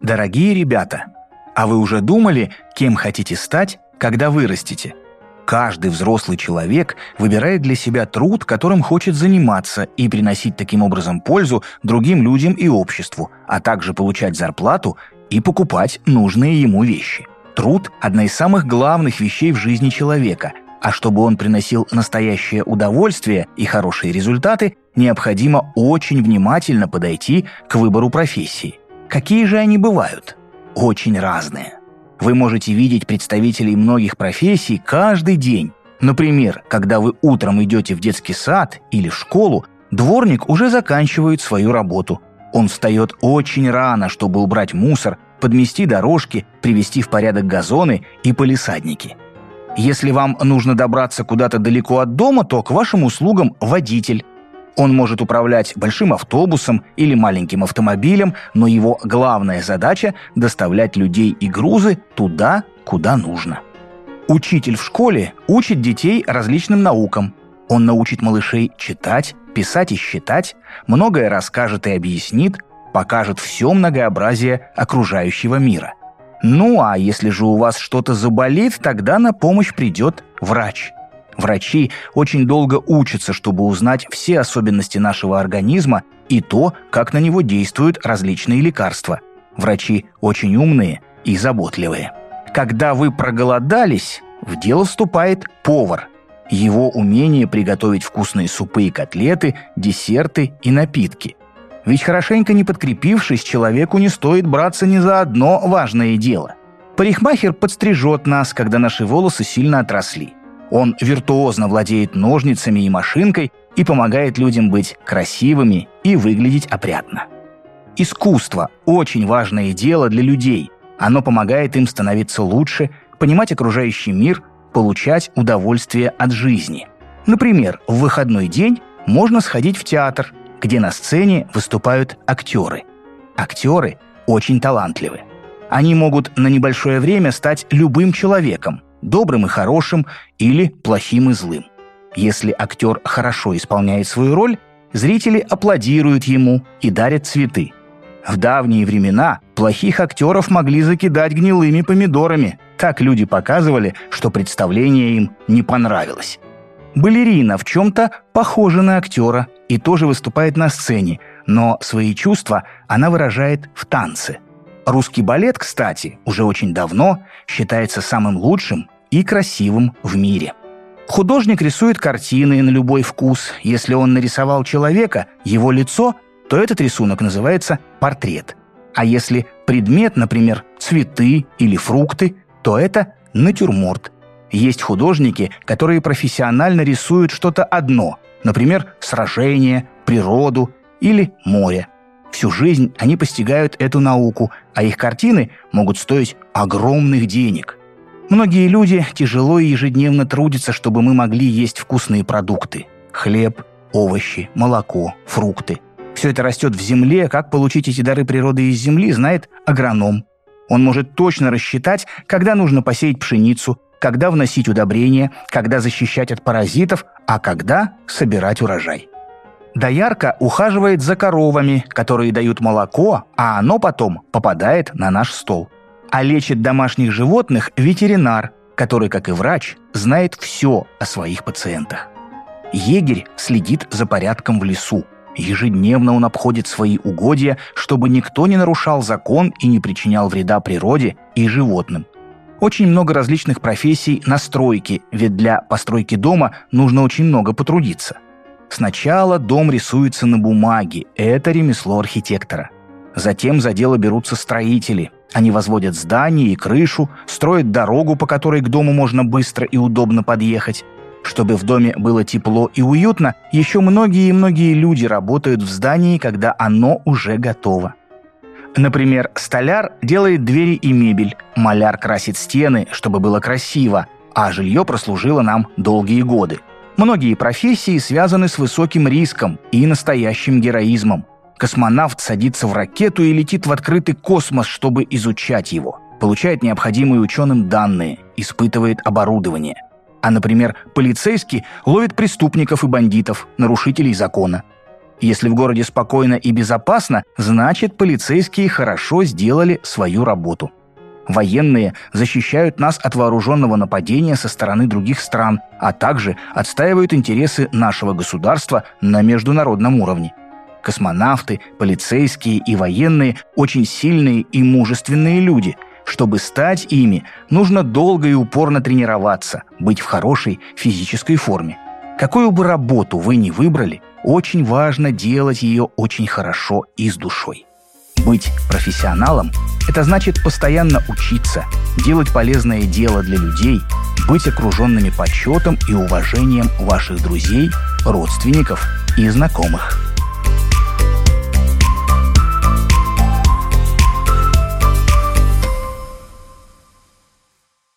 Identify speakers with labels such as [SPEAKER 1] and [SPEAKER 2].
[SPEAKER 1] Дорогие ребята, а вы уже думали, кем хотите стать, когда вырастете? Каждый взрослый человек выбирает для себя труд, которым хочет заниматься и приносить таким образом пользу другим людям и обществу, а также получать зарплату и покупать нужные ему вещи. Труд – одна из самых главных вещей в жизни человека, а чтобы он приносил настоящее удовольствие и хорошие результаты, необходимо очень внимательно подойти к выбору профессии. Какие же они бывают? Очень разные. Вы можете видеть представителей многих профессий каждый день. Например, когда вы утром идете в детский сад или в школу, дворник уже заканчивает свою работу. Он встает очень рано, чтобы убрать мусор, подмести дорожки, привести в порядок газоны и полисадники. Если вам нужно добраться куда-то далеко от дома, то к вашим услугам водитель. Он может управлять большим автобусом или маленьким автомобилем, но его главная задача – доставлять людей и грузы туда, куда нужно. Учитель в школе учит детей различным наукам. Он научит малышей читать, писать и считать, многое расскажет и объяснит, покажет все многообразие окружающего мира. Ну а если же у вас что-то заболит, тогда на помощь придет врач – Врачи очень долго учатся, чтобы узнать все особенности нашего организма и то, как на него действуют различные лекарства. Врачи очень умные и заботливые. Когда вы проголодались, в дело вступает повар. Его умение приготовить вкусные супы и котлеты, десерты и напитки. Ведь хорошенько не подкрепившись, человеку не стоит браться ни за одно важное дело. Парикмахер подстрижет нас, когда наши волосы сильно отросли. Он виртуозно владеет ножницами и машинкой и помогает людям быть красивыми и выглядеть опрятно. Искусство – очень важное дело для людей. Оно помогает им становиться лучше, понимать окружающий мир, получать удовольствие от жизни. Например, в выходной день можно сходить в театр, где на сцене выступают актеры. Актеры очень талантливы. Они могут на небольшое время стать любым человеком, добрым и хорошим или плохим и злым. Если актер хорошо исполняет свою роль, зрители аплодируют ему и дарят цветы. В давние времена плохих актеров могли закидать гнилыми помидорами. Так люди показывали, что представление им не понравилось. Балерина в чем-то похожа на актера и тоже выступает на сцене, но свои чувства она выражает в танце. Русский балет, кстати, уже очень давно считается самым лучшим и красивым в мире. Художник рисует картины на любой вкус. Если он нарисовал человека, его лицо, то этот рисунок называется портрет. А если предмет, например, цветы или фрукты, то это натюрморт. Есть художники, которые профессионально рисуют что-то одно, например, сражение, природу или море. Всю жизнь они постигают эту науку, а их картины могут стоить огромных денег – Многие люди тяжело и ежедневно трудятся, чтобы мы могли есть вкусные продукты. Хлеб, овощи, молоко, фрукты. Все это растет в земле, как получить эти дары природы из земли, знает агроном. Он может точно рассчитать, когда нужно посеять пшеницу, когда вносить удобрения, когда защищать от паразитов, а когда собирать урожай. Доярка ухаживает за коровами, которые дают молоко, а оно потом попадает на наш стол – а лечит домашних животных ветеринар, который, как и врач, знает все о своих пациентах. Егерь следит за порядком в лесу. Ежедневно он обходит свои угодья, чтобы никто не нарушал закон и не причинял вреда природе и животным. Очень много различных профессий на стройке, ведь для постройки дома нужно очень много потрудиться. Сначала дом рисуется на бумаге, это ремесло архитектора. Затем за дело берутся строители, они возводят здание и крышу, строят дорогу, по которой к дому можно быстро и удобно подъехать. Чтобы в доме было тепло и уютно, еще многие и многие люди работают в здании, когда оно уже готово. Например, столяр делает двери и мебель, маляр красит стены, чтобы было красиво, а жилье прослужило нам долгие годы. Многие профессии связаны с высоким риском и настоящим героизмом – Космонавт садится в ракету и летит в открытый космос, чтобы изучать его. Получает необходимые ученым данные, испытывает оборудование. А, например, полицейский ловит преступников и бандитов, нарушителей закона. Если в городе спокойно и безопасно, значит полицейские хорошо сделали свою работу. Военные защищают нас от вооруженного нападения со стороны других стран, а также отстаивают интересы нашего государства на международном уровне. Космонавты, полицейские и военные – очень сильные и мужественные люди. Чтобы стать ими, нужно долго и упорно тренироваться, быть в хорошей физической форме. Какую бы работу вы ни выбрали, очень важно делать ее очень хорошо и с душой. Быть профессионалом – это значит постоянно учиться, делать полезное дело для людей, быть окруженными почетом и уважением ваших друзей, родственников и знакомых.